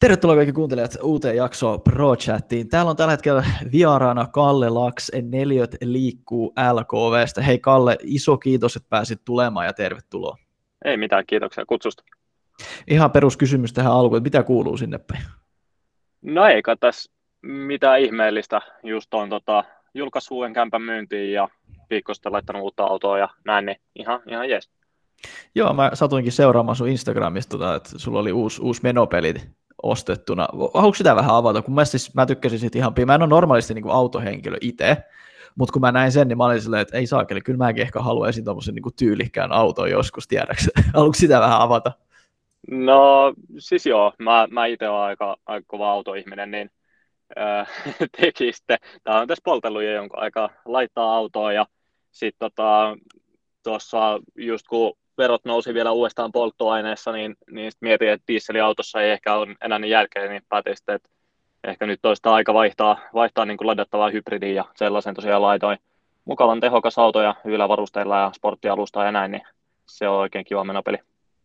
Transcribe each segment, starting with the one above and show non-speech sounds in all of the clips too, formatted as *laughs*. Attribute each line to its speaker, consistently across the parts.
Speaker 1: Tervetuloa kaikki kuuntelijat uuteen jaksoon Pro Chattiin. Täällä on tällä hetkellä vieraana Kalle Laks, Neliöt liikkuu LKVstä. Hei Kalle, iso kiitos, että pääsit tulemaan ja tervetuloa.
Speaker 2: Ei mitään, kiitoksia kutsusta.
Speaker 1: Ihan peruskysymys tähän alkuun, että mitä kuuluu sinne päin?
Speaker 2: No ei tässä mitään ihmeellistä. Just on tota, julkaissut uuden kämpän myyntiin ja viikosta laittanut uutta autoa ja näin, niin ihan, ihan jees.
Speaker 1: Joo, mä satuinkin seuraamaan sun Instagramista, tota, että sulla oli uusi, uusi menopeli ostettuna. Haluatko sitä vähän avata? Kun mä, siis, mä tykkäsin siitä ihan pian. Mä en ole normaalisti niin kuin autohenkilö itse, mutta kun mä näin sen, niin mä olin silleen, että ei saakeli, kyllä mäkin ehkä haluaisin tuommoisen niin tyylikkään auton joskus, tiedäksä. *laughs* Haluatko sitä vähän avata?
Speaker 2: No siis joo, mä, mä itse olen aika, aika kova autoihminen, niin äh, *laughs* teki sitten, tää on tässä poltellut jo jonkun aika laittaa autoa ja sitten tota, tuossa just kun verot nousi vielä uudestaan polttoaineessa, niin, niin sit mietin, että dieselautossa ei ehkä ole enää niin jälkeen, niin päätin sitten, että ehkä nyt toista aika vaihtaa, vaihtaa niin kuin ladattavaa hybridiä ja sellaisen tosiaan laitoin mukavan tehokas auto ja hyvillä varusteilla ja sporttialusta ja näin, niin se on oikein kiva menopeli.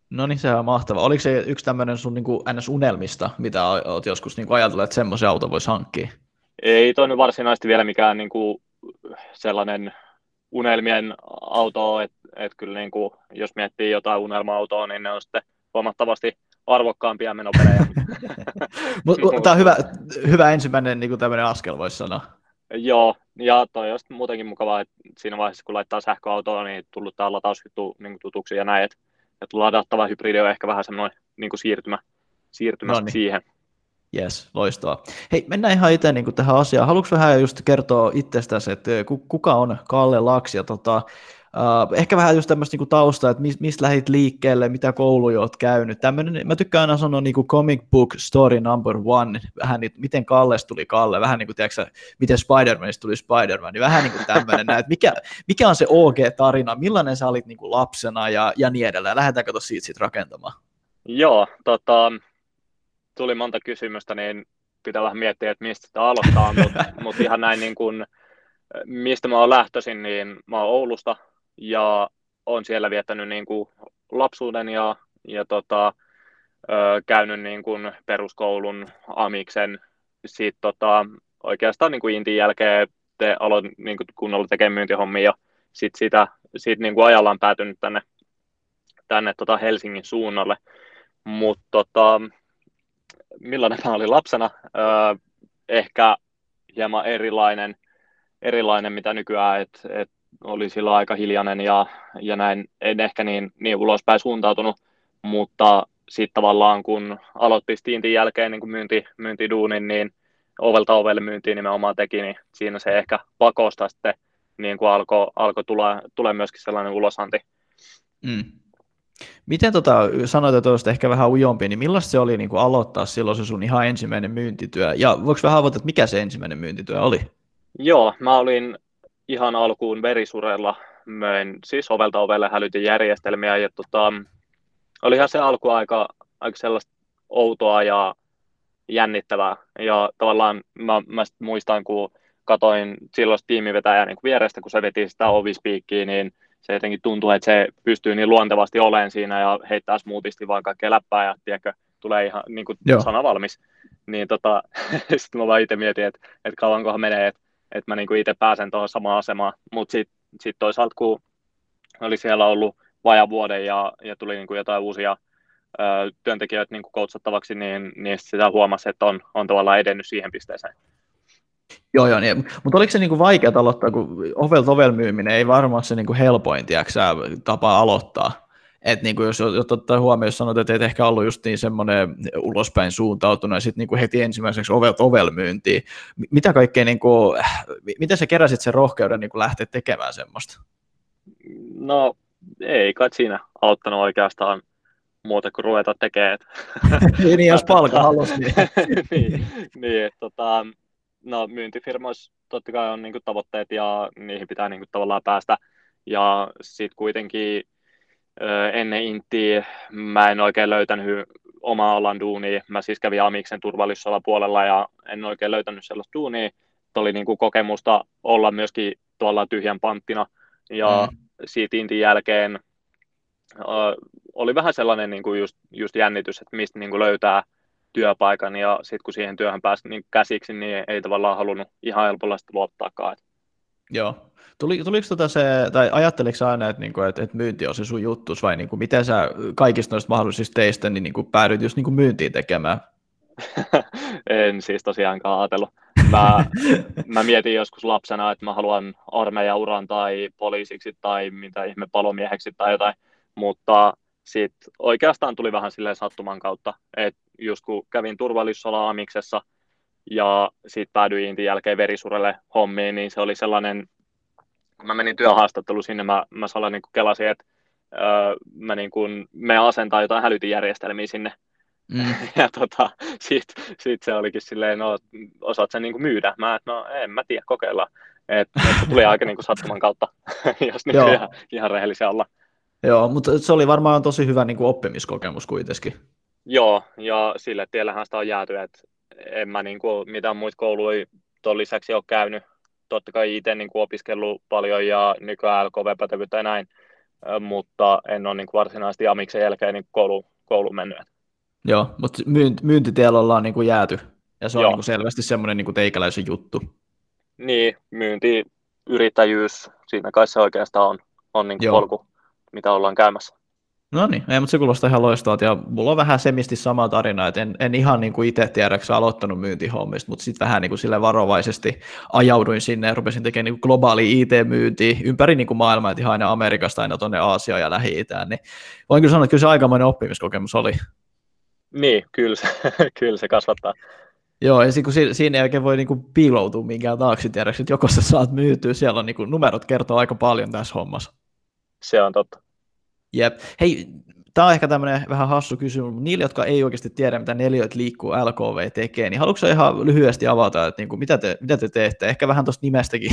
Speaker 1: No niin, se on mahtava. Oliko se yksi tämmöinen sun niin kuin NS-unelmista, mitä olet joskus niin kuin ajatellut, että semmoisen auto voisi hankkia?
Speaker 2: Ei toi nyt varsinaisesti vielä mikään niin kuin sellainen unelmien auto, että et kyllä niin kuin, jos miettii jotain unelma-autoa, niin ne on sitten huomattavasti arvokkaampia menopelejä. *laughs*
Speaker 1: Tämä on hyvä, hyvä ensimmäinen niin kuin tämmöinen askel, voisi sanoa.
Speaker 2: Joo, ja toi on muutenkin mukavaa, että siinä vaiheessa kun laittaa sähköautoa, niin tullut tämä latausjuttu niin tutuksi ja näin, että, että ladattava hybridi on ehkä vähän semmoinen niin kuin siirtymä, siirtymä niin. siihen.
Speaker 1: Yes, loistavaa. Hei, mennään ihan itse niin tähän asiaan. Haluatko vähän just kertoa itsestäsi, että kuka on Kalle Laks ja tota, Uh, ehkä vähän just tämmöistä niinku taustaa, että mistä mist lähdit liikkeelle, mitä kouluja olet käynyt. Tämmönen, mä tykkään aina sanoa niinku comic book story number one, vähän niin, miten Kalles tuli Kalle, vähän niin kuin tiedätkö, miten Spider-Manista tuli Spider-Man, niin vähän niin kuin tämmöinen, että mikä, mikä on se OG-tarina, millainen sä olit niinku lapsena ja, ja niin edelleen. Lähdetäänkö tuossa siitä, siitä rakentamaan?
Speaker 2: Joo, tota, tuli monta kysymystä, niin pitää vähän miettiä, että mistä sitä aloittaa, mutta *laughs* mut ihan näin niin kuin, mistä mä oon lähtöisin, niin mä oon Oulusta, ja olen siellä viettänyt niin kuin lapsuuden ja, ja tota, ö, käynyt niin kuin peruskoulun amiksen. Sitten tota, oikeastaan niin kuin Intin jälkeen te aloin niin kuin kunnolla tekemään myyntihommia ja sitten sitä, sit niin kuin ajallaan päätynyt tänne, tänne tota Helsingin suunnalle. Mutta tota, millainen mä olin lapsena? Ö, ehkä hieman erilainen, erilainen mitä nykyään, että et oli silloin aika hiljainen ja, ja näin, en ehkä niin, niin ulospäin suuntautunut, mutta sitten tavallaan kun aloitti Stintin jälkeen niin kun myynti, myyntiduunin, niin ovelta ovelle myyntiin nimenomaan teki, niin siinä se ehkä pakosta sitten niin kuin alkoi alko tulla, tulla myöskin sellainen ulosanti. Mm.
Speaker 1: Miten tota, sanoit, että olisit ehkä vähän ujompi, niin millaista se oli niin kuin aloittaa silloin se sun ihan ensimmäinen myyntityö? Ja voiko vähän avata, että mikä se ensimmäinen myyntityö oli?
Speaker 2: Joo, mä olin ihan alkuun verisurella möin siis ovelta ovelle hälytin järjestelmiä ja tota, olihan se alku aika, aika sellaista outoa ja jännittävää. Ja tavallaan mä, mä muistan, kun katoin silloin tiimivetäjää niin vierestä, kun se veti sitä ovispiikkiä, niin se jotenkin tuntuu, että se pystyy niin luontevasti olemaan siinä ja heittää smoothisti vaan kaikkea läppää ja tiedätkö, tulee ihan niin kuin sana valmis. Niin tota, *laughs* sitten mä vaan itse mietin, että, että kauankohan menee, että että mä niinku itse pääsen tuohon samaan asemaan, mutta sitten sit toisaalta kun oli siellä ollut vaja vuoden ja, ja tuli niinku jotain uusia ö, työntekijöitä niinku koutsattavaksi, niin, niin sitä huomasi, että on, on tavallaan edennyt siihen pisteeseen.
Speaker 1: Joo, joo, niin. mutta oliko se niinku vaikea aloittaa, kun ovel ovel myyminen ei varmaan se niinku helpoin tapa aloittaa. Että niinku jos ottaa huomioon, jos sanot, että et ehkä ollut just niin semmoinen ulospäin suuntautunut ja sitten niinku heti ensimmäiseksi ovel ovel myyntiin. Mitä kaikkea, niinku, miten sä keräsit sen rohkeuden niinku lähteä tekemään semmoista?
Speaker 2: No ei kai siinä auttanut oikeastaan muuta kuin ruveta tekemään. *laughs*
Speaker 1: niin, jos palka halusi.
Speaker 2: Niin, *laughs* niin, niin tota, no myyntifirmoissa totta kai on niinku tavoitteet ja niihin pitää niinku tavallaan päästä. Ja sitten kuitenkin ennen Intiä mä en oikein löytänyt omaa alan duunia. Mä siis kävin Amiksen puolella ja en oikein löytänyt sellaista duunia. Oli niin kuin kokemusta olla myöskin tuolla tyhjän panttina. Ja mm. siitä Intin jälkeen uh, oli vähän sellainen niin kuin just, just jännitys, että mistä niin kuin löytää, työpaikan ja sitten kun siihen työhön pääsi niin käsiksi, niin ei tavallaan halunnut ihan helpolla sitä luottaakaan.
Speaker 1: Joo. Tuli, tuliko tota se, tai ajatteliko aina, että, niin kuin, että, että myynti on se sun juttus, vai niin kuin, miten sä kaikista noista mahdollisista teistä niin, niin kuin päädyit just niin kuin myyntiin tekemään? *laughs*
Speaker 2: en siis tosiaankaan ajatellut. Mä, *laughs* mä mietin joskus lapsena, että mä haluan armeijauran tai poliisiksi tai mitä ihme palomieheksi tai jotain, mutta sitten oikeastaan tuli vähän silleen sattuman kautta, että just kun kävin turvallisuusala Amiksessa ja sitten päädyin Intin jälkeen verisurelle hommiin, niin se oli sellainen, kun mä menin työhaastatteluun sinne, mä, mä sellainen niin kelasin, että öö, mä niin kuin, me asentaa jotain hälytinjärjestelmiä sinne, Mm. *laughs* ja tota, sitten sit se olikin silleen, no osaat sen niin myydä? Mä, no en mä tiedä, kokeillaan. Et, et tuli aika niin kuin sattuman kautta, *laughs* jos nyt ihan, ihan rehellisiä olla.
Speaker 1: Joo, mutta se oli varmaan tosi hyvä niin kuin oppimiskokemus kuitenkin.
Speaker 2: Joo, ja sille tiellähän sitä on jääty, että en mä niin kuin, mitään muita kouluja tuon lisäksi ole käynyt. Totta kai itse niin kuin opiskellut paljon ja nykyään LKV-pätevyyttä ja näin, mutta en ole niin kuin varsinaisesti amiksen jälkeen niin koulu, koulu mennyt.
Speaker 1: Joo, mutta myynti, myyntitiellä ollaan niin kuin jääty, ja se on niin kuin selvästi semmoinen niin kuin teikäläisen juttu.
Speaker 2: Niin, myynti, yrittäjyys, siinä kai se oikeastaan on, on niin kuin polku, mitä ollaan käymässä.
Speaker 1: No niin, ei, mutta se kuulostaa ihan loistavalta, ja mulla on vähän semisti sama tarina, että en, en ihan niin kuin itse tiedäksä aloittanut myyntihommista, mutta sitten vähän niin kuin sille varovaisesti ajauduin sinne ja rupesin tekemään niin kuin globaali IT-myyntiä ympäri niin kuin maailmaa, että ihan aina Amerikasta aina tuonne Aasiaan ja Lähi-Itään, niin voin kyllä sanoa, että kyllä se aikamoinen oppimiskokemus oli.
Speaker 2: Niin, kyllä se, *laughs* kyllä se kasvattaa.
Speaker 1: Joo, ja kun siinä ei oikein voi niinku piiloutua minkään taakse, tiedäksi, että joko sä saat myytyä, siellä on niinku, numerot kertoo aika paljon tässä hommassa.
Speaker 2: Se on totta.
Speaker 1: Jep. Hei, tämä on ehkä tämmöinen vähän hassu kysymys, mutta niille, jotka ei oikeasti tiedä, mitä neljöt liikkuu LKV tekee, niin haluatko ihan lyhyesti avata, että niinku, mitä, te, mitä te teette? Ehkä vähän tuosta nimestäkin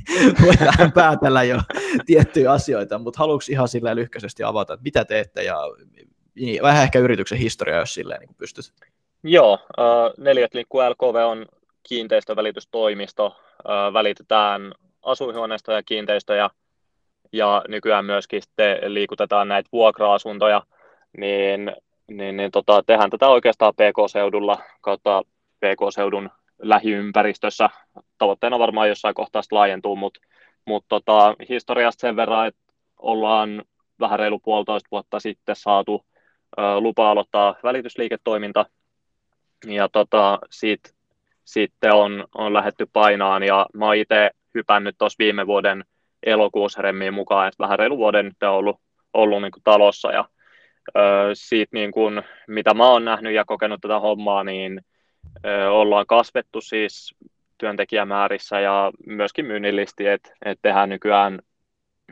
Speaker 1: *laughs* voi vähän päätellä jo tiettyjä asioita, mutta haluatko ihan sillä lyhkäisesti avata, että mitä teette ja niin, vähän ehkä yrityksen historia, jos silleen niin pystyt.
Speaker 2: Joo, äh, Neljät liikkuu LKV on kiinteistövälitystoimisto. Äh, välitetään asuinhuoneistoja ja kiinteistöjä ja nykyään myöskin sitten liikutetaan näitä vuokra-asuntoja, niin, niin, niin tota, tehdään tätä oikeastaan PK-seudulla kautta PK-seudun lähiympäristössä. Tavoitteena varmaan jossain kohtaa laajentuu, mutta mut tota, historiasta sen verran, että ollaan vähän reilu puolitoista vuotta sitten saatu lupa aloittaa välitysliiketoiminta, ja tota, siitä, sitten on, on lähetty painaan, ja mä itse hypännyt tuossa viime vuoden elokuussa remmiin mukaan, että vähän reilu vuoden nyt on ollut, ollut niin kuin talossa, ja ö, siitä niin kuin, mitä mä oon nähnyt ja kokenut tätä hommaa, niin ö, ollaan kasvettu siis työntekijämäärissä ja myöskin myynnillisti, että et tehdään nykyään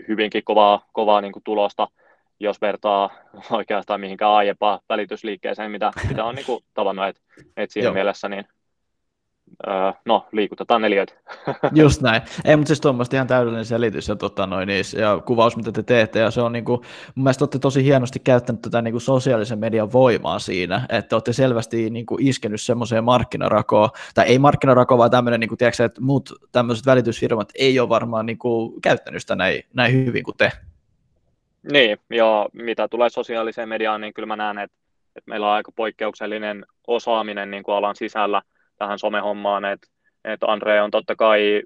Speaker 2: hyvinkin kovaa, kovaa niin kuin tulosta jos vertaa oikeastaan mihinkään aiempaan välitysliikkeeseen, mitä, mitä on niin kuin tavannut, että et siinä Joo. mielessä niin öö, no, liikutetaan neljöitä. *laughs*
Speaker 1: Just näin. Ei, mutta siis tuommoista ihan täydellinen selitys ja, tota, noin, niin, ja kuvaus, mitä te teette, ja se on niin kuin, mun mielestä olette tosi hienosti käyttänyt tätä niin kuin sosiaalisen median voimaa siinä, että olette selvästi niin kuin iskenyt semmoiseen markkinarakoon, tai ei markkinarakoon, vaan tämmöinen, niin kuin, tiedätkö, että muut tämmöiset välitysfirmat ei ole varmaan niin kuin, käyttänyt sitä näin, näin hyvin kuin te.
Speaker 2: Niin, ja mitä tulee sosiaaliseen mediaan, niin kyllä mä näen, että, että meillä on aika poikkeuksellinen osaaminen niin kuin alan sisällä tähän somehommaan, että, että Andre on totta kai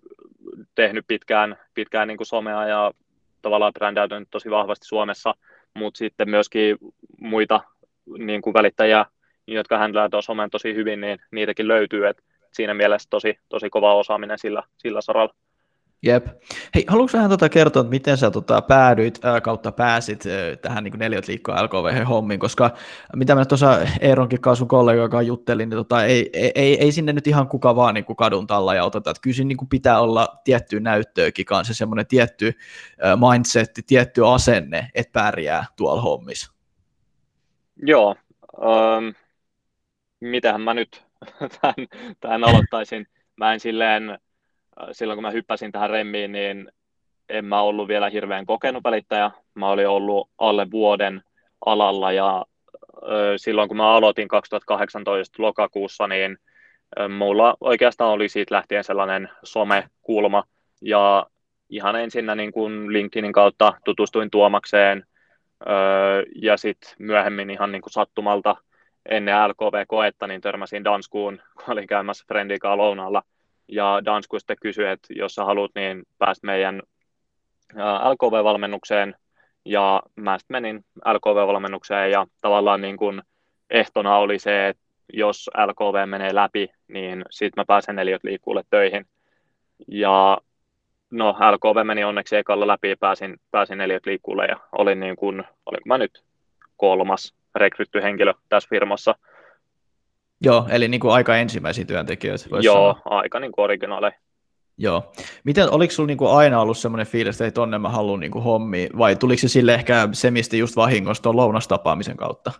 Speaker 2: tehnyt pitkään, pitkään niin kuin somea ja tavallaan brändäytynyt tosi vahvasti Suomessa, mutta sitten myöskin muita niin kuin välittäjiä, jotka händlää tuon somen tosi hyvin, niin niitäkin löytyy, että siinä mielessä tosi, tosi kova osaaminen sillä, sillä saralla.
Speaker 1: Jep. Hei, haluatko vähän tota kertoa, että miten sä tota päädyit ää, kautta pääsit ää, tähän niin neljät liikkoa LKV-hommiin, koska mitä mä tuossa Eeronkin kanssa sun kollega kanssa juttelin, niin tota, ei, ei, ei, sinne nyt ihan kuka vaan niin kadun talla ja oteta, että kyllä siinä niin pitää olla tietty näyttöäkin kanssa, semmoinen tietty mindset, tietty asenne, että pärjää tuolla hommissa.
Speaker 2: Joo, um, mitähän mä nyt *laughs* tämän, tämän aloittaisin. Mä en silleen silloin kun mä hyppäsin tähän remmiin, niin en mä ollut vielä hirveän kokenut välittäjä. Mä olin ollut alle vuoden alalla ja silloin kun mä aloitin 2018 lokakuussa, niin mulla oikeastaan oli siitä lähtien sellainen somekulma ja ihan ensinnä niin kuin LinkedInin kautta tutustuin Tuomakseen ja sitten myöhemmin ihan niin kuin sattumalta ennen LKV-koetta niin törmäsin Danskuun, kun olin käymässä Friendin lounalla, ja Dansku sitten kysyi, että jos sä haluat, niin pääst meidän LKV-valmennukseen, ja mä sitten menin LKV-valmennukseen, ja tavallaan niin kuin ehtona oli se, että jos LKV menee läpi, niin sitten mä pääsen neljät liikkuulle töihin. Ja no LKV meni onneksi ekalla läpi ja pääsin, pääsin neljät liikkuulle ja olin niin kuin, olinko mä nyt kolmas rekrytty henkilö tässä firmassa.
Speaker 1: Joo, eli niin kuin aika ensimmäisiä työntekijöitä.
Speaker 2: Joo, sanoa. aika niin kuin originaaleja.
Speaker 1: Joo. Miten, oliko sinulla niinku aina ollut semmoinen fiilis, että ei tonne mä haluan niinku hommi, vai tuliko se sille ehkä semisti just vahingosta tuon lounastapaamisen kautta?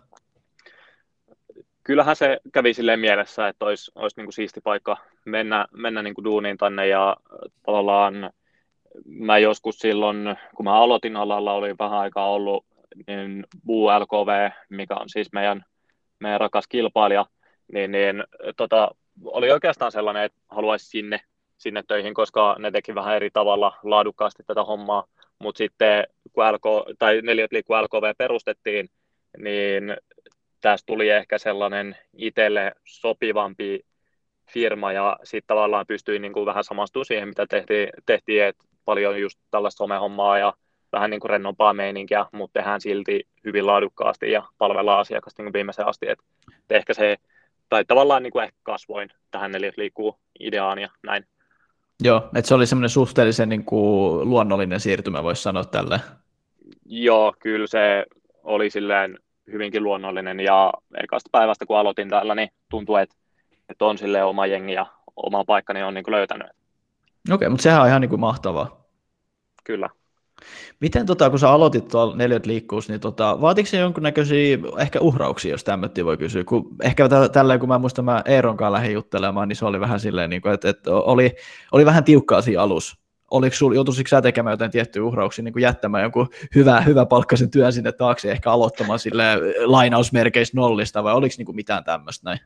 Speaker 2: Kyllähän se kävi silleen mielessä, että olisi, olisi niinku siisti paikka mennä, mennä niinku duuniin tänne ja tavallaan mä joskus silloin, kun mä aloitin alalla, oli vähän aikaa ollut niin LKV, mikä on siis meidän, meidän rakas kilpailija, niin, niin tota, oli oikeastaan sellainen, että haluaisi sinne, sinne töihin, koska ne teki vähän eri tavalla laadukkaasti tätä hommaa, mutta sitten kun LK, tai neljät liikku LKV perustettiin, niin tästä tuli ehkä sellainen itselle sopivampi firma ja sitten tavallaan pystyin niin kuin vähän samastumaan siihen, mitä tehtiin, tehtiin että paljon just tällaista somehommaa ja vähän niin kuin rennompaa meininkiä, mutta tehdään silti hyvin laadukkaasti ja palvellaan asiakasta niin viimeiseen asti. Et ehkä se, tai tavallaan niin kuin ehkä kasvoin tähän neljät liikkuu ideaan ja näin.
Speaker 1: Joo, että se oli semmoinen suhteellisen niin kuin luonnollinen siirtymä, voisi sanoa tälle.
Speaker 2: Joo, kyllä se oli silleen hyvinkin luonnollinen ja ekasta päivästä kun aloitin täällä, niin tuntui, että, että on sille oma jengi ja oma paikkani on niin kuin löytänyt.
Speaker 1: Okei, mutta sehän on ihan niin kuin mahtavaa.
Speaker 2: Kyllä.
Speaker 1: Miten, tota, kun sä aloitit tuolla neljät liikkuus, niin tota, vaatiko se jonkunnäköisiä ehkä uhrauksia, jos tämmöitä voi kysyä? Kun, ehkä tällä kun mä muistan, mä Eeronkaan lähdin juttelemaan, niin se oli vähän silleen, niin että, että oli, oli vähän tiukkaa siinä alussa. Oliko sul, joutuisitko sä tekemään jotain tiettyjä uhrauksia, niin kuin jättämään jonkun hyvä, hyvä palkkaisen työn sinne taakse, ehkä aloittamaan sille lainausmerkeistä nollista, vai oliko niin kuin mitään tämmöistä näin?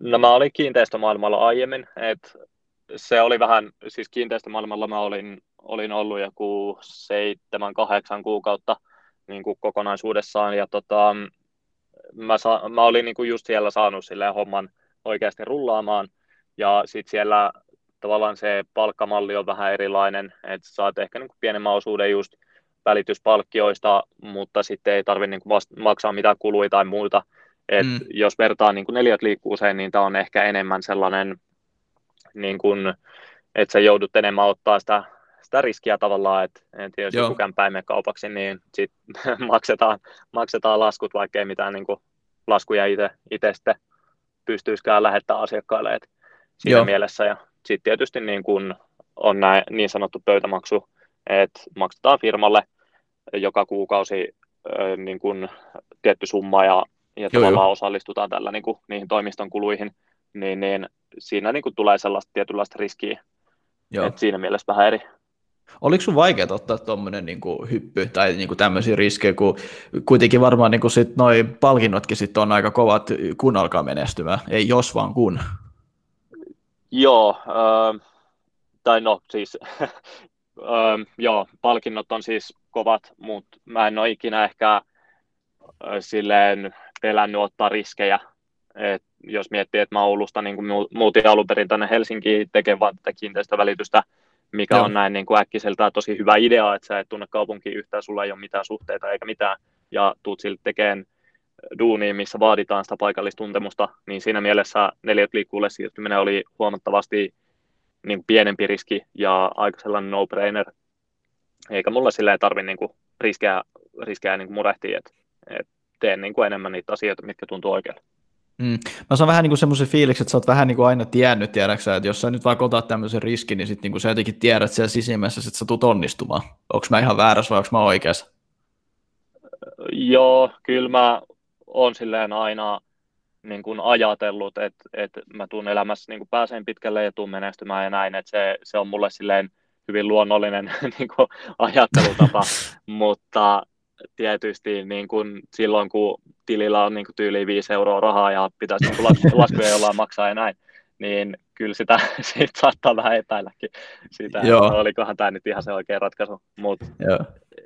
Speaker 2: No mä olin kiinteistömaailmalla aiemmin, että se oli vähän, siis kiinteistömaailmalla mä olin, olin ollut joku seitsemän, kahdeksan kuukautta niin kuin kokonaisuudessaan, ja tota, mä, sa, mä olin niin kuin just siellä saanut silleen homman oikeasti rullaamaan, ja sitten siellä tavallaan se palkkamalli on vähän erilainen, että saat ehkä niin kuin pienemmän osuuden just välityspalkkioista, mutta sitten ei tarvitse niin vasta- maksaa mitään kuluja tai muuta. Et mm. Jos vertaa niin kuin neljät liikkuuseen, niin tämä on ehkä enemmän sellainen niin kuin, että sä joudut enemmän ottaa sitä, sitä riskiä tavallaan, että, että jos Joo. joku kämpää kaupaksi, niin sit *laughs* maksetaan, maksetaan laskut, vaikka ei mitään niin kuin, laskuja itse, sitten pystyisikään lähettämään asiakkaille, että siinä Joo. mielessä. Ja sitten tietysti niin kuin on näin, niin sanottu pöytämaksu, että maksetaan firmalle joka kuukausi niin kuin tietty summa ja, ja joo, tavallaan jo. osallistutaan tällä niin kuin, niihin toimiston kuluihin, niin, niin siinä niin kuin tulee sellaista tietynlaista riskiä. Joo. Et siinä mielessä vähän eri.
Speaker 1: Oliko sun vaikea ottaa tuommoinen niin hyppy tai niin kuin tämmöisiä riskejä, kun kuitenkin varmaan niin sit noi palkinnotkin sit on aika kovat, kun alkaa menestymään, ei jos vaan kun.
Speaker 2: Joo, äh, tai no siis, *laughs* äh, joo, palkinnot on siis kovat, mutta mä en ole ikinä ehkä äh, silleen pelännyt ottaa riskejä, et jos miettii, että mä Oulusta niin kuin muutin alun perin tänne Helsinkiin tekemään tätä kiinteistövälitystä, mikä Joo. on näin niin kuin äkkiseltään tosi hyvä idea, että sä et tunne kaupunkiin yhtään, sulla ei ole mitään suhteita eikä mitään, ja tuut silti tekemään duunia, missä vaaditaan sitä paikallistuntemusta, niin siinä mielessä neljät liikkuulle siirtyminen oli huomattavasti niin kuin pienempi riski ja aika sellainen no-brainer, eikä mulla silleen tarvitse niin riskejä, riskejä niin kuin murehtia, että, että teen niin kuin enemmän niitä asioita, mitkä tuntuu oikealle.
Speaker 1: Mm. Mä saan vähän niin kuin semmoisen fiiliksen, että sä oot vähän niin kuin aina tiennyt, tiedäksä, että jos sä nyt vaikka otat tämmöisen riskin, niin sitten niin sä jotenkin tiedät siellä sisimmässä, että sä tulet onnistumaan. Onko mä ihan väärässä vai onko mä oikeassa?
Speaker 2: Joo, kyllä mä oon silleen aina niin kuin ajatellut, että, että mä tuun elämässä niin kuin pääsen pitkälle ja tuun menestymään ja näin, että se, se on mulle silleen hyvin luonnollinen *laughs* niin kuin ajattelutapa, *laughs* mutta tietysti niin kuin silloin, kun tilillä on niin kuin tyyliin 5 euroa rahaa ja pitäisi niin kuin *laughs* laskuja jollain maksaa ja näin, niin kyllä sitä *laughs* siitä saattaa vähän epäilläkin sitä, Joo. olikohan tämä nyt ihan se oikea ratkaisu, mutta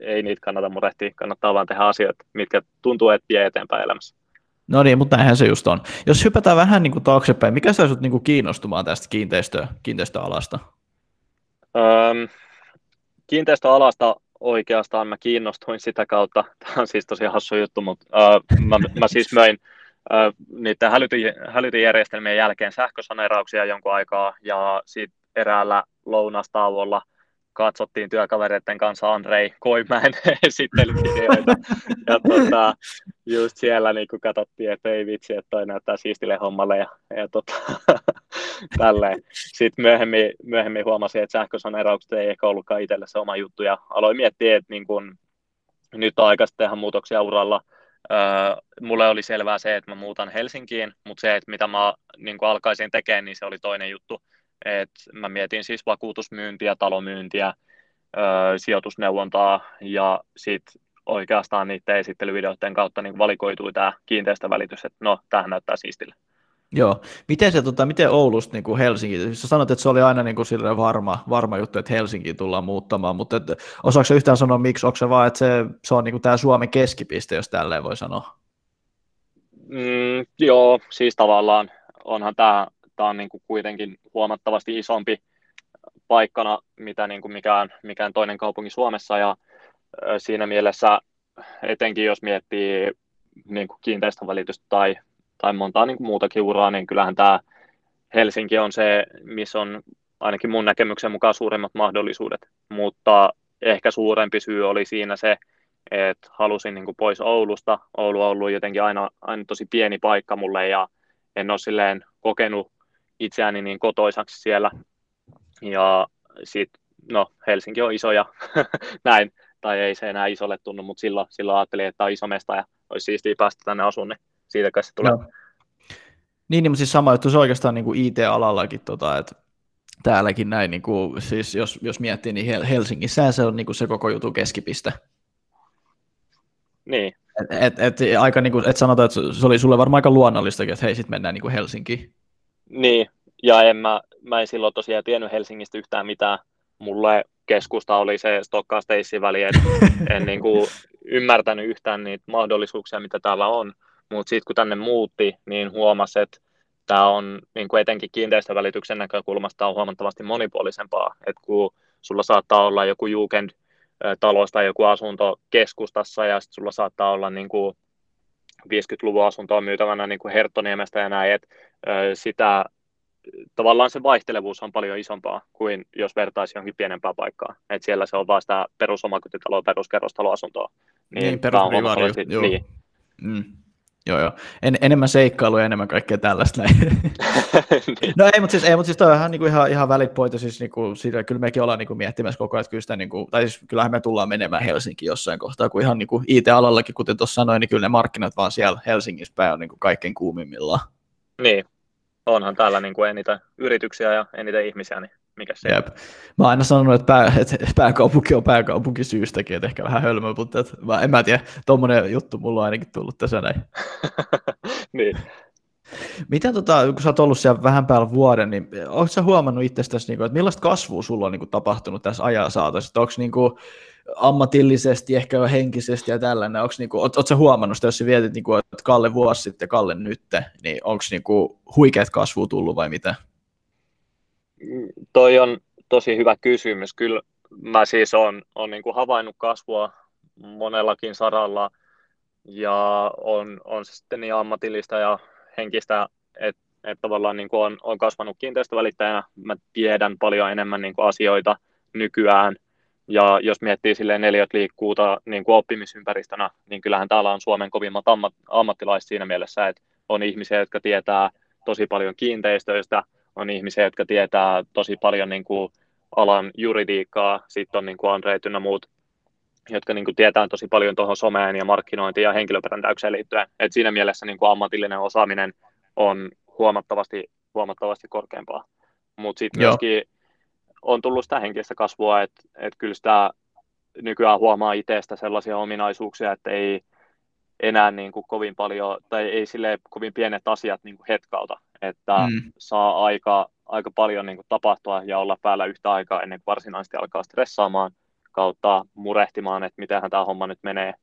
Speaker 2: ei niitä kannata murehtia, kannattaa vaan tehdä asioita, mitkä tuntuu, että vie eteenpäin elämässä.
Speaker 1: No niin, mutta näinhän se just on. Jos hypätään vähän niin kuin taaksepäin, mikä sai sinut niin kuin kiinnostumaan tästä kiinteistö, kiinteistöalasta?
Speaker 2: Öm, kiinteistöalasta oikeastaan mä kiinnostuin sitä kautta, *laughs* tämä on siis tosi hassu juttu, mutta äh, mä, mä siis möin äh, niiden hälytijärjestelmien jälkeen sähkösaneerauksia jonkun aikaa ja sitten eräällä lounastauolla – katsottiin työkavereiden kanssa Andrei Koimäen *laughs* esittelyvideoita. ja tota, just siellä niin katsottiin, että ei vitsi, että toi näyttää siistille hommalle ja, ja tota. *laughs* Sitten myöhemmin, myöhemmin huomasin, että sähkösaneeraukset ei ehkä ollutkaan itselle se oma juttu ja aloin miettiä, että niin kun, nyt on aika tehdä muutoksia uralla. Öö, mulle oli selvää se, että mä muutan Helsinkiin, mutta se, että mitä mä niin alkaisin tekemään, niin se oli toinen juttu et mä mietin siis vakuutusmyyntiä, talomyyntiä, ö, sijoitusneuvontaa ja sitten oikeastaan niiden esittelyvideoiden kautta niin valikoitui tämä kiinteistövälitys, että no, tämähän näyttää siistille.
Speaker 1: Joo. Miten, se, tota, miten Oulusta niin kuin Helsinki, sä sanoit, että se oli aina niin kuin varma, varma juttu, että Helsinkiin tullaan muuttamaan, mutta et, osaako yhtään sanoa miksi, onko se vaan, että se, se on niin kuin tämä Suomen keskipiste, jos tälleen voi sanoa?
Speaker 2: Mm, joo, siis tavallaan onhan tämä tämä on niin kuin kuitenkin huomattavasti isompi paikkana, mitä niin kuin mikään, mikään toinen kaupunki Suomessa, ja siinä mielessä etenkin jos miettii niin kuin kiinteistövälitystä tai, tai montaa niin kuin muutakin uraa, niin kyllähän tämä Helsinki on se, missä on ainakin mun näkemyksen mukaan suurimmat mahdollisuudet, mutta ehkä suurempi syy oli siinä se, että halusin niin kuin pois Oulusta. Oulu on ollut jotenkin aina, aina tosi pieni paikka mulle ja en ole silleen kokenut itseäni niin kotoisaksi siellä. Ja sitten, no Helsinki on iso ja *laughs* näin, tai ei se enää isolle tunnu, mutta silloin, silloin ajattelin, että on iso mesta ja olisi siistiä päästä tänne asuun, niin siitä kai se tulee. No.
Speaker 1: Niin, niin, mutta siis sama juttu se oikeastaan niin kuin IT-alallakin, tota, että täälläkin näin, niin kuin, siis jos, jos miettii, niin Helsingissä se on niin kuin se koko jutun keskipiste.
Speaker 2: Niin.
Speaker 1: Et, et, et, aika niin kuin, et sanotaan, että se oli sulle varmaan aika luonnollistakin, että hei, sitten mennään niin kuin Helsinkiin.
Speaker 2: Niin, ja en mä, mä en silloin tosiaan tiennyt Helsingistä yhtään mitään. Mulle keskusta oli se Stokka Stacy väli, että *laughs* en niin kuin ymmärtänyt yhtään niitä mahdollisuuksia, mitä täällä on. Mutta sitten kun tänne muutti, niin huomasi, että tämä on niin kuin etenkin kiinteistövälityksen näkökulmasta on huomattavasti monipuolisempaa. Että kun sulla saattaa olla joku Jugend talosta joku asunto keskustassa ja sitten sulla saattaa olla niin kuin 50-luvun asuntoa myytävänä niin kuin Herttoniemestä ja näin, että sitä tavallaan se vaihtelevuus on paljon isompaa kuin jos vertaisi johonkin pienempään paikkaan. Et siellä se on vain sitä perusomakotitaloa, peruskerrostaloasuntoa.
Speaker 1: Niin, niin perusrivari, joo. Niin. Mm. Joo, joo. En, enemmän seikkailuja ja enemmän kaikkea tällaista näin. *laughs* niin. No ei, mutta siis, ei, mutta siis toi on ihan, niin kuin ihan, ihan välipointi, siis niin kuin, siitä, kyllä mekin ollaan niin kuin miettimässä koko ajan, että kyllä sitä, niin kuin, tai siis kyllähän me tullaan menemään Helsinki jossain kohtaa, kun ihan niin kuin IT-alallakin, kuten tuossa sanoin, niin kyllä ne markkinat vaan siellä Helsingissä päin on niin kuin kaikkein kuumimmillaan.
Speaker 2: Niin, onhan täällä niin kuin eniten yrityksiä ja eniten ihmisiä, niin mikä se Jep.
Speaker 1: Mä oon aina sanonut, että, pää, että pääkaupunki on pääkaupunki syystäkin, että ehkä vähän hölmö, mutta että, mä, en mä tiedä, tuommoinen juttu mulla on ainakin tullut tässä näin. *laughs*
Speaker 2: niin.
Speaker 1: Miten tota, kun sä oot ollut siellä vähän päällä vuoden, niin ootko sä huomannut itsestäsi, niin kuin, että millaista kasvua sulla on niin kuin, tapahtunut tässä ajan saatossa? Onko niin kuin, ammatillisesti, ehkä jo henkisesti ja tällainen, onko niinku, oot, oot sä huomannut sitä, jos sä vietit niinku, että Kalle vuosi sitten ja Kalle nyt, niin onko niinku huikeat kasvu tullut vai mitä?
Speaker 2: Toi on tosi hyvä kysymys. Kyllä mä siis on, on niinku havainnut kasvua monellakin saralla ja on, on se sitten niin ammatillista ja henkistä, että et tavallaan niin kuin on, on kasvanut kiinteistövälittäjänä. Mä tiedän paljon enemmän niin kuin asioita nykyään – ja jos miettii silleen neljät liikkuuta niin kuin oppimisympäristönä, niin kyllähän täällä on Suomen kovimmat ammat, ammattilaiset siinä mielessä, että on ihmisiä, jotka tietää tosi paljon kiinteistöistä, on ihmisiä, jotka tietää tosi paljon niin kuin alan juridiikkaa, sitten on niin kuin Andre ynnä muut, jotka niin kuin tietää tosi paljon tuohon someen ja markkinointiin ja henkilöbrändäykseen liittyen. Et siinä mielessä niin kuin ammatillinen osaaminen on huomattavasti, huomattavasti korkeampaa. Mutta sitten myöskin on tullut sitä henkistä kasvua, että, että kyllä sitä nykyään huomaa itsestä sellaisia ominaisuuksia, että ei enää niin kuin kovin paljon, tai ei sille kovin pienet asiat niin kuin hetkauta, että mm. saa aika, aika paljon niin kuin tapahtua ja olla päällä yhtä aikaa ennen kuin varsinaisesti alkaa stressaamaan kautta murehtimaan, että mitenhän tämä homma nyt menee.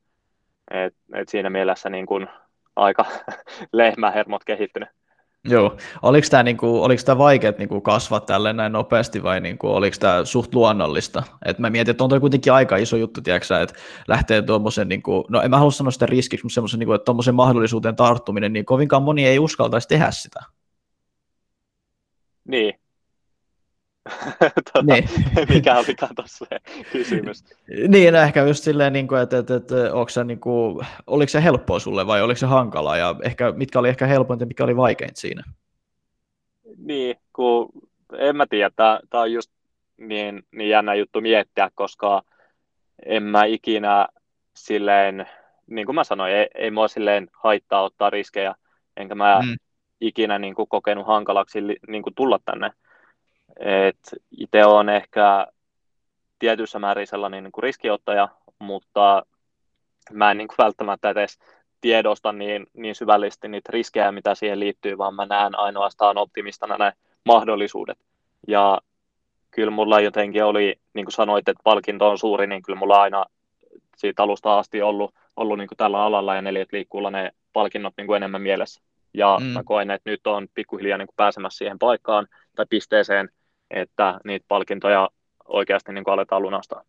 Speaker 2: Et, et siinä mielessä niin kuin aika *laughs* lehmähermot kehittynyt.
Speaker 1: Joo. Oliko tämä, niinku, vaikea niinku kasvaa tälle näin nopeasti vai niinku, oliko tämä suht luonnollista? Et mä mietin, että on toi kuitenkin aika iso juttu, tiedätkö, että lähtee tuommoisen, niinku, no en mä halua sanoa sitä riskiksi, mutta semmoisen, niinku, että tuommoisen mahdollisuuteen tarttuminen, niin kovinkaan moni ei uskaltaisi tehdä sitä.
Speaker 2: Niin, *laughs* tuota, niin. *laughs* mikä oli tuossa kysymys.
Speaker 1: niin, no ehkä just silleen, niin kuin, että, että, että se, niin kuin, oliko se helppoa sulle vai oliko se hankala ja ehkä, mitkä oli ehkä helpointa ja mikä oli vaikeinta siinä?
Speaker 2: Niin, kun en mä tiedä, tämä on just niin, niin jännä juttu miettiä, koska en mä ikinä silleen, niin kuin mä sanoin, ei, ei mua silleen haittaa ottaa riskejä, enkä mä mm. Ikinä niin kuin, kokenut hankalaksi niin kuin, tulla tänne itse on ehkä tietyssä määrin sellainen niin kuin riskiottaja, mutta mä en niin kuin välttämättä edes tiedosta niin, niin syvällisesti niitä riskejä, mitä siihen liittyy, vaan mä näen ainoastaan optimistana ne mahdollisuudet. Ja kyllä mulla jotenkin oli, niin kuin sanoit, että palkinto on suuri, niin kyllä mulla aina siitä alusta asti ollut, ollut niin kuin tällä alalla ja neljät liikkuulla ne palkinnot niin kuin enemmän mielessä. Ja mm. mä koen, että nyt on pikkuhiljaa niin kuin pääsemässä siihen paikkaan tai pisteeseen, että niitä palkintoja oikeasti niin kuin aletaan lunastaa.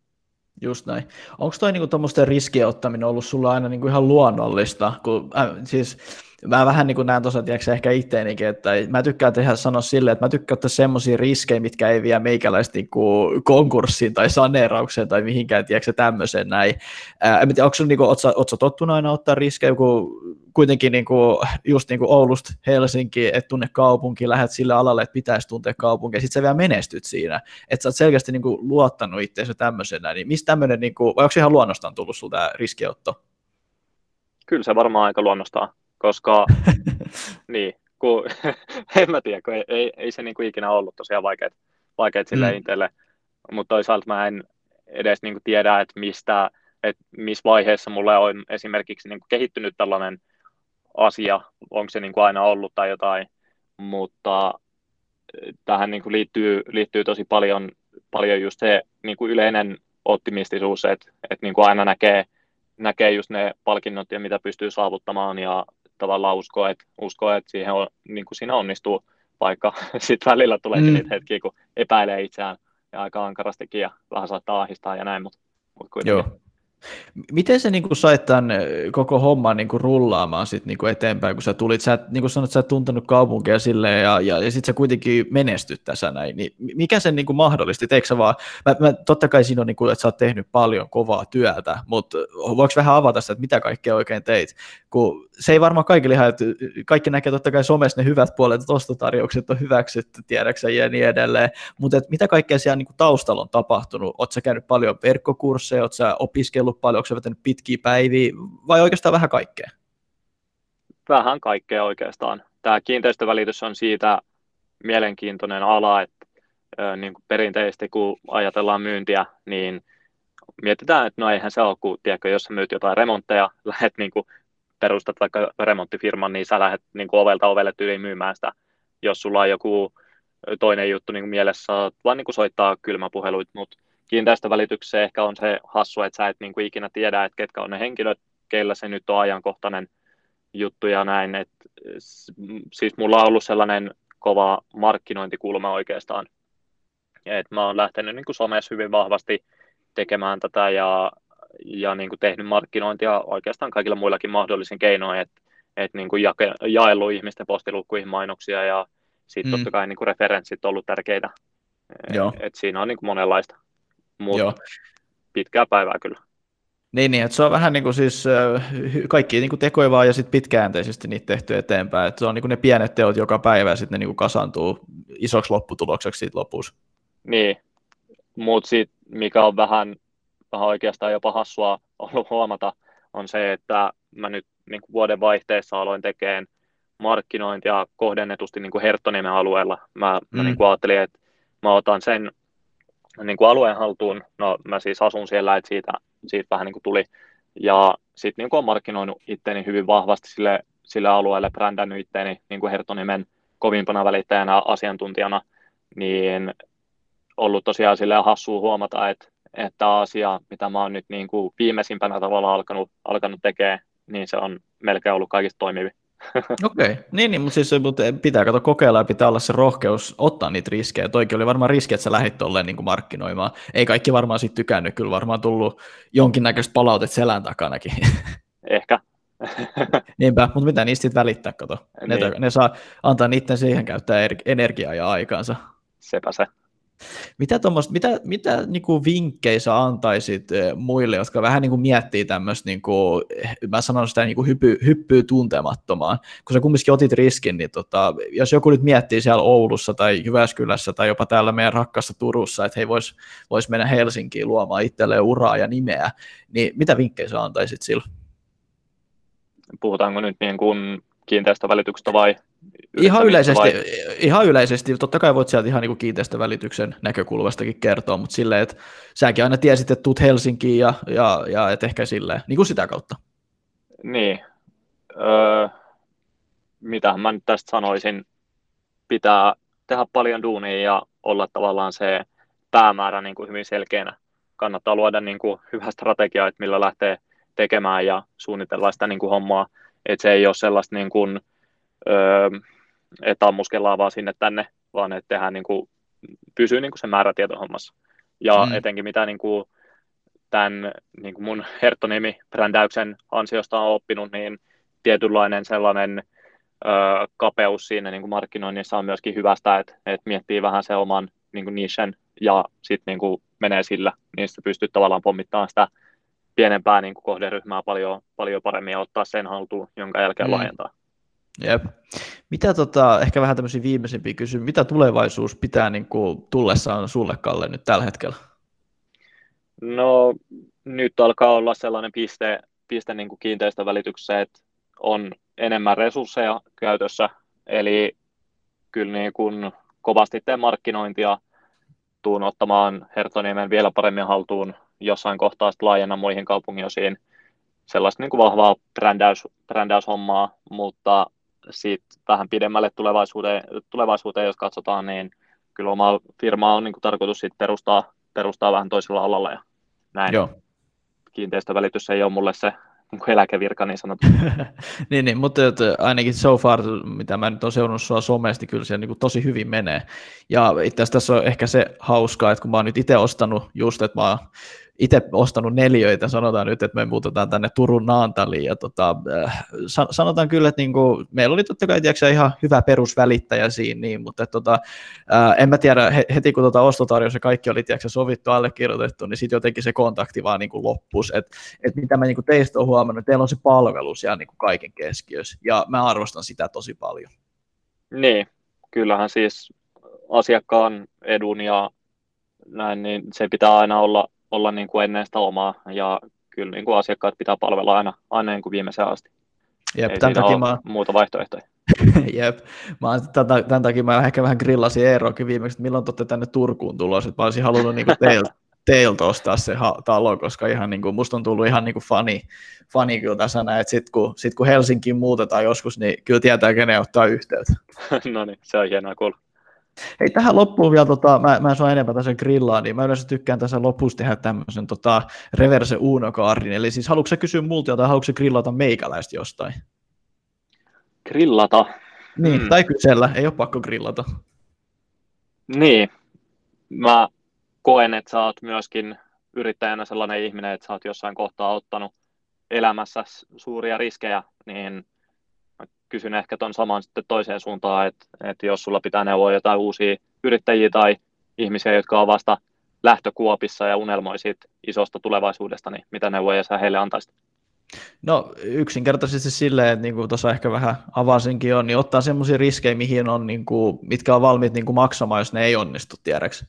Speaker 1: Just näin. Onko toi niinku tuommoisten riskien ottaminen ollut sulla aina niinku ihan luonnollista? Kun, äh, siis mä vähän niin näen tuossa, tiedätkö, ehkä itteenikin, että mä tykkään tehdä sanoa silleen, että mä tykkään ottaa semmoisia riskejä, mitkä ei vie meikäläistä niin konkurssiin tai saneeraukseen tai mihinkään, tiedätkö, tämmöiseen näin. Ää, en tiedä, onko sun, niin kuin, ootko, ootko tottunut aina ottaa riskejä, kun kuitenkin niin kuin, just niin kuin Oulusta Helsinki, et tunne kaupunki, lähdet sille alalle, että pitäisi tuntea kaupunki, ja sitten sä vielä menestyt siinä, että sä oot selkeästi niin kuin, luottanut itseäsi tämmöisenä, niin mistä tämmöinen, niin kuin, vai onko ihan luonnostaan tullut sulta riskiotto?
Speaker 2: Kyllä se varmaan aika luonnostaan koska *laughs* niin, kun, *laughs* en mä tiedä, kun ei, ei, ei se niin kuin ikinä ollut tosiaan vaikeat, vaikeat sille mm. itselle, mutta toisaalta mä en edes niin kuin tiedä, että mistä, että missä vaiheessa mulle on esimerkiksi niin kuin kehittynyt tällainen asia, onko se niin kuin aina ollut tai jotain, mutta eh, tähän niin kuin liittyy, liittyy tosi paljon, paljon just se niin kuin yleinen optimistisuus, että, että niin kuin aina näkee, näkee just ne palkinnot ja mitä pystyy saavuttamaan ja tavallaan uskoa, että, uskoa, että siihen on, niin kuin siinä onnistuu, vaikka *laughs* sitten välillä tulee mm. niitä hetkiä, kun epäilee itseään ja aika ankarastikin ja vähän saattaa ahistaa ja näin, mutta, mutta kuitenkin. Joo.
Speaker 1: Miten se niin kuin sait tämän koko homman niin kuin rullaamaan sit niin kuin eteenpäin, kun sä tulit, sä niin kuin sanoit, sä et tuntenut kaupunkia silleen, ja, ja, ja sitten sä kuitenkin menestyt tässä näin, niin mikä sen niin kuin mahdollisti, sä vaan, mä, mä, totta kai siinä on, niin kuin, että sä oot tehnyt paljon kovaa työtä, mutta voiko vähän avata sitä, että mitä kaikkea oikein teit, kun se ei varmaan kaikille ihan, että kaikki näkee totta kai somessa ne hyvät puolet, että ostotarjoukset on hyväksytty, tiedäksä, ja niin edelleen, mutta mitä kaikkea siellä niin kuin taustalla on tapahtunut, oot sä käynyt paljon verkkokursseja, oot sä opiskellut paljon, onko vetänyt pitkiä päiviä, vai oikeastaan vähän kaikkea?
Speaker 2: Vähän kaikkea oikeastaan. Tämä kiinteistövälitys on siitä mielenkiintoinen ala, että niin kuin perinteisesti kun ajatellaan myyntiä, niin mietitään, että no eihän se ole, kun tiedätkö, jos sä myyt jotain remontteja, *laughs* lähdet niin kuin perustat vaikka remonttifirman, niin sä lähdet niin kuin ovelta ovelle tyyliin myymään sitä. Jos sulla on joku toinen juttu niin kuin mielessä, vaan niin kuin soittaa kylmäpuheluit, mutta kiinteistövälityksessä ehkä on se hassu, että sä et niin kuin ikinä tiedä, että ketkä on ne henkilöt, keillä se nyt on ajankohtainen juttu ja näin. Et, siis mulla on ollut sellainen kova markkinointikulma oikeastaan. Et mä oon lähtenyt niin kuin somessa hyvin vahvasti tekemään tätä ja ja niin kuin tehnyt markkinointia oikeastaan kaikilla muillakin mahdollisin keinoin, että et niin kuin jake, jaellut ihmisten postilukkuihin mainoksia ja sitten mm. totta kai niin kuin referenssit on ollut tärkeitä. Joo. Et, et siinä on niin kuin monenlaista, mutta pitkää päivää kyllä.
Speaker 1: Niin, niin että se on vähän niin kuin siis kaikki niin kuin tekoja vaan ja sitten pitkäjänteisesti niitä tehty eteenpäin. Että se on niin kuin ne pienet teot joka päivä ja sitten ne niin kuin kasantuu isoksi lopputulokseksi siitä lopussa.
Speaker 2: Niin, mutta sitten mikä on vähän vähän oikeastaan jopa hassua ollut huomata, on se, että mä nyt niin kuin vuoden vaihteessa aloin tekemään markkinointia kohdennetusti niin kuin Herttoniemen alueella. Mä, mm. mä niin kuin ajattelin, että mä otan sen niin kuin alueen haltuun, no mä siis asun siellä, että siitä, siitä vähän niin kuin tuli, ja sitten niin kuin olen markkinoinut itteeni hyvin vahvasti sille, sille alueelle, brändännyt itteeni niin kuin Herttoniemen kovimpana välittäjänä, asiantuntijana, niin ollut tosiaan sille hassua huomata, että että asia, mitä mä oon nyt niin kuin viimeisimpänä tavalla alkanut, alkanut tekemään, niin se on melkein ollut kaikista toimivi.
Speaker 1: Okei, okay. niin, niin mutta, siis, mutta pitää kato kokeilla ja pitää olla se rohkeus ottaa niitä riskejä. Toikin oli varmaan riski, että sä lähdit tolleen niin markkinoimaan. Ei kaikki varmaan siitä tykännyt, kyllä varmaan tullut jonkinnäköistä palautet selän takanakin.
Speaker 2: Ehkä. *laughs*
Speaker 1: Niinpä, mutta mitä niistä sitten välittää, kato. Ne, niin. ne saa antaa niiden siihen käyttää energiaa ja aikaansa.
Speaker 2: Sepä se.
Speaker 1: Mitä, mitä, mitä niin kuin vinkkejä sä antaisit eh, muille, jotka vähän niin kuin miettii tämmöistä, niin kuin, mä sanon sitä niin kuin hyppy, hyppyy tuntemattomaan, kun sä kumminkin otit riskin, niin tota, jos joku nyt miettii siellä Oulussa tai Jyväskylässä tai jopa täällä meidän rakkaassa Turussa, että hei vois, vois mennä Helsinkiin luomaan itselleen uraa ja nimeä, niin mitä vinkkejä sä antaisit sillä?
Speaker 2: Puhutaanko nyt niin kuin kiinteistövälityksestä vai?
Speaker 1: Ihan yleisesti, vai? ihan yleisesti, totta kai voit sieltä ihan niin kiinteistövälityksen näkökulmastakin kertoa, mutta silleen, että säkin aina tiesit, että tuut Helsinkiin ja, ja, ja et ehkä silleen, niin kuin sitä kautta.
Speaker 2: Niin, öö, mitä mä nyt tästä sanoisin, pitää tehdä paljon duunia ja olla tavallaan se päämäärä niin kuin hyvin selkeänä. Kannattaa luoda niin kuin hyvä strategia, että millä lähtee tekemään ja suunnitella sitä niin kuin hommaa että se ei ole sellaista niin kuin, öö, että ammuskellaan vaan sinne tänne, vaan että tehdään niin kuin, pysyy niin kuin se määrätietohommassa. Ja mm. etenkin mitä niin kuin, tämän niin kuin mun Herttonimi-brändäyksen ansiosta on oppinut, niin tietynlainen sellainen ö, kapeus siinä niin kuin markkinoinnissa on myöskin hyvästä, että, että miettii vähän se oman niin kuin nichen ja sitten niin menee sillä, niin sitten pystyy tavallaan pommittamaan sitä pienempää niin kuin kohderyhmää paljon, paljon paremmin ja ottaa sen haltuun, jonka jälkeen mm. laajentaa.
Speaker 1: Jep. Mitä tota, ehkä vähän tämmöisiä viimeisimpiä kysymyksiä, mitä tulevaisuus pitää niin kuin, tullessaan sulle, Kalle, nyt tällä hetkellä?
Speaker 2: No nyt alkaa olla sellainen piste, piste niin kuin kiinteistövälityksessä, että on enemmän resursseja käytössä, eli kyllä niin kuin kovasti teen markkinointia, tuun ottamaan Hertoniemen vielä paremmin haltuun jossain kohtaa sitten laajenna muihin kaupungiosiin sellaista niin kuin vahvaa brändäys, brändäyshommaa, mutta sitten vähän pidemmälle tulevaisuuteen, tulevaisuuteen, jos katsotaan, niin kyllä oma firma on niin kuin tarkoitus sit perustaa, perustaa vähän toisella alalla ja näin. Joo. Kiinteistövälitys ei ole mulle se niin eläkevirka niin sanottu. *laughs*
Speaker 1: niin, niin, mutta ainakin so far, mitä mä nyt olen seurannut sua somesti, kyllä se niin kuin tosi hyvin menee. Ja itse asiassa tässä on ehkä se hauskaa, että kun mä oon nyt itse ostanut just, että mä oon itse ostanut neljöitä, sanotaan nyt, että me muutetaan tänne Turun Naantaliin, ja tota, äh, sanotaan kyllä, että niinku, meillä oli totta kai tiedätkö, ihan hyvä perusvälittäjä siinä, niin, mutta et, tota, äh, en mä tiedä, heti kun tota ostotarjous ja kaikki oli tiedätkö, sovittu, allekirjoitettu, niin sitten jotenkin se kontakti vaan niinku loppus, että et mitä mä niinku teistä olen huomannut, teillä on se palvelu siellä niinku kaiken keskiössä, ja mä arvostan sitä tosi paljon.
Speaker 2: Niin, kyllähän siis asiakkaan edun ja näin, niin se pitää aina olla olla niin kuin ennen sitä omaa, ja kyllä niin kuin asiakkaat pitää palvella aina, aina niin kuin viimeiseen asti. Jep, Ei tämän takia mä... muuta vaihtoehtoja. *laughs*
Speaker 1: Jep, mä oon, tämän, tämän, takia mä ehkä vähän grillasin Eeroakin viimeksi, että milloin olette tänne Turkuun tulossa, että mä olisin halunnut niin kuin *laughs* teiltä, teiltä ostaa se ha- talo, koska ihan niin kuin, musta on tullut ihan niin kuin fani, fani kyllä tässä näin, että sitten kun, sit kun Helsinkiin muutetaan joskus, niin kyllä tietää, kenen ottaa yhteyttä. *laughs*
Speaker 2: no niin, se on hienoa kuulla.
Speaker 1: Hei, tähän loppuun vielä, tota, mä, mä en saa enempää tässä grillaa, niin mä yleensä tykkään tässä lopussa tehdä tämmöisen tota, reverse uno cardin, eli siis haluatko sä kysyä multa tai haluatko grillata meikäläistä jostain?
Speaker 2: Grillata?
Speaker 1: Niin, hmm. tai kysellä, ei ole pakko grillata.
Speaker 2: Niin, mä koen, että sä oot myöskin yrittäjänä sellainen ihminen, että sä oot jossain kohtaa ottanut elämässä suuria riskejä, niin kysyn ehkä tuon saman sitten toiseen suuntaan, että, että jos sulla pitää neuvoa jotain uusia yrittäjiä tai ihmisiä, jotka ovat vasta lähtökuopissa ja unelmoisit isosta tulevaisuudesta, niin mitä neuvoja sä heille antaisit?
Speaker 1: No yksinkertaisesti silleen, että niin kuin tuossa ehkä vähän avasinkin on, niin ottaa semmoisia riskejä, mihin on, niin kuin, mitkä on valmiit niin kuin maksamaan, jos ne ei onnistu tiedäksi.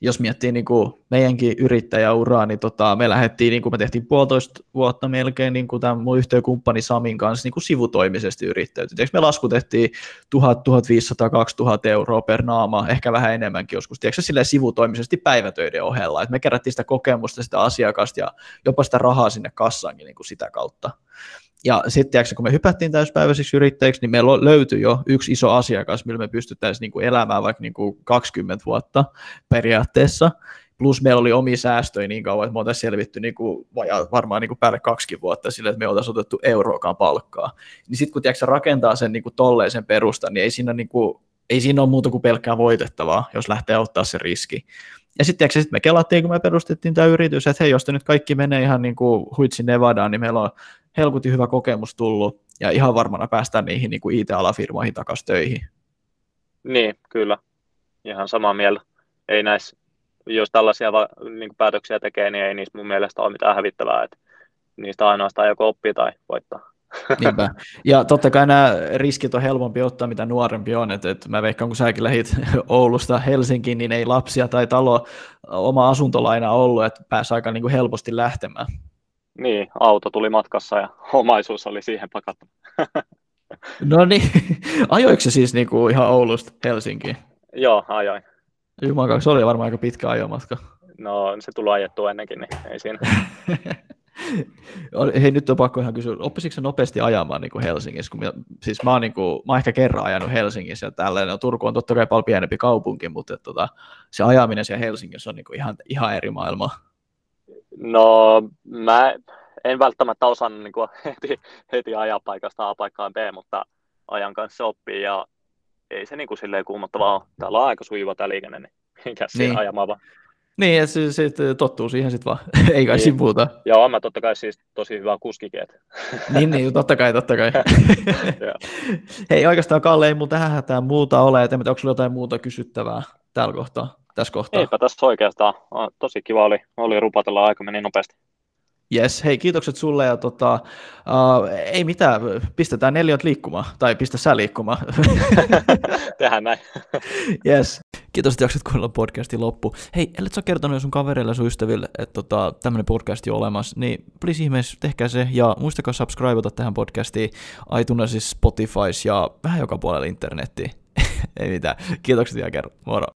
Speaker 1: Jos miettii niin kuin meidänkin yrittäjäuraa, niin tota, me lähdettiin, niin kuin me tehtiin puolitoista vuotta melkein niin kuin tämän mun yhteykumppani Samin kanssa niin kuin sivutoimisesti yrittäytyi. Me laskutettiin 1000, 1500, 2000 euroa per naama, ehkä vähän enemmänkin joskus, tiedätkö, silleen sivutoimisesti päivätöiden ohella. Et me kerättiin sitä kokemusta, sitä asiakasta ja jopa sitä rahaa sinne kassaankin niin kuin sitä kautta. Ja sitten kun me hypättiin täyspäiväisiksi yrittäjiksi, niin meillä löytyi jo yksi iso asiakas, millä me pystyttäisiin niin kuin elämään vaikka niin kuin 20 vuotta periaatteessa, plus meillä oli omi säästöjä niin kauan, että me oltaisiin selvitty niin kuin, varmaan niin kuin päälle kaksi vuotta sille, että me oltaisiin otettu euroakaan palkkaa. Niin sitten kun tiedätkö, rakentaa sen niin kuin tolleen perustan, niin ei siinä, niin kuin, ei siinä ole muuta kuin pelkkää voitettavaa, jos lähtee ottaa se riski. Ja sitten sit me kelattiin, kun me perustettiin tämä yritys, että hei, jos te nyt kaikki menee ihan niin kuin huitsi Nevadaan, niin meillä on helkutin hyvä kokemus tullut, ja ihan varmana päästään niihin niin kuin IT-alafirmoihin takaisin töihin.
Speaker 2: Niin, kyllä. Ihan samaa mieltä. Ei näissä, jos tällaisia niin kuin päätöksiä tekee, niin ei niistä mun mielestä ole mitään hävittävää. Että niistä ainoastaan joko oppii tai voittaa.
Speaker 1: Niinpä. Ja totta kai nämä riskit on helpompi ottaa, mitä nuorempi on. että et mä veikkaan, kun säkin lähit *laughs* Oulusta Helsinkiin, niin ei lapsia tai talo oma asuntolaina ollut, että pääsi aika niin kuin helposti lähtemään.
Speaker 2: Niin, auto tuli matkassa ja *laughs* omaisuus oli siihen pakattu. *laughs*
Speaker 1: no niin, ajoiko se siis niin kuin ihan Oulusta Helsinkiin?
Speaker 2: Joo, ajoin.
Speaker 1: Jumala, se oli varmaan aika pitkä ajomatka.
Speaker 2: No, se tuli ajettua ennenkin, niin ei siinä.
Speaker 1: Hei, nyt on pakko ihan kysyä, oppisitko nopeasti ajamaan niin kuin Helsingissä? Kun minä, siis mä oon, niin kuin, mä oon ehkä kerran ajanut Helsingissä ja tälleen, no, Turku on totta kai paljon pienempi kaupunki, mutta että, tota, se ajaminen siellä Helsingissä on niin kuin ihan, ihan eri maailma.
Speaker 2: No, mä en välttämättä osannut niin kuin heti, heti ajaa paikasta A paikkaan B, mutta ajan kanssa oppii ja ei se niin kuin silleen kuumottavaa ole. Täällä on aika sujuva tämä liikenne, niin mikä niin. ajamaan vaan.
Speaker 1: Niin, että se, se, tottuu siihen sitten vaan, *laughs* ei kai niin. siinä.
Speaker 2: Joo, mä totta kai siis tosi hyvä kuskikeet. *laughs*
Speaker 1: niin, niin, totta kai, totta kai. *laughs* Hei, oikeastaan Kalle, ei mulla tähän hätään muuta ole, että onko sulla jotain muuta kysyttävää tällä kohtaa, tässä kohtaa?
Speaker 2: Eipä tässä oikeastaan, tosi kiva oli, oli rupatella aika meni nopeasti.
Speaker 1: Yes, hei kiitokset sulle ja tota, uh, ei mitään, pistetään neljät liikkumaan, tai pistä sä liikkumaan. *laughs*
Speaker 2: Tehdään näin. *laughs*
Speaker 1: yes, kiitos, että jaksat kuunnella podcastin loppu. Hei, ellet sä kertonut sun kavereille ja sun ystäville, että tota, tämmöinen podcast on olemassa, niin please ihmeessä tehkää se, ja muistakaa subscribeata tähän podcastiin iTunesissa, Spotifys ja vähän joka puolella internettiin. *laughs* ei mitään, kiitokset vielä kerran, moro.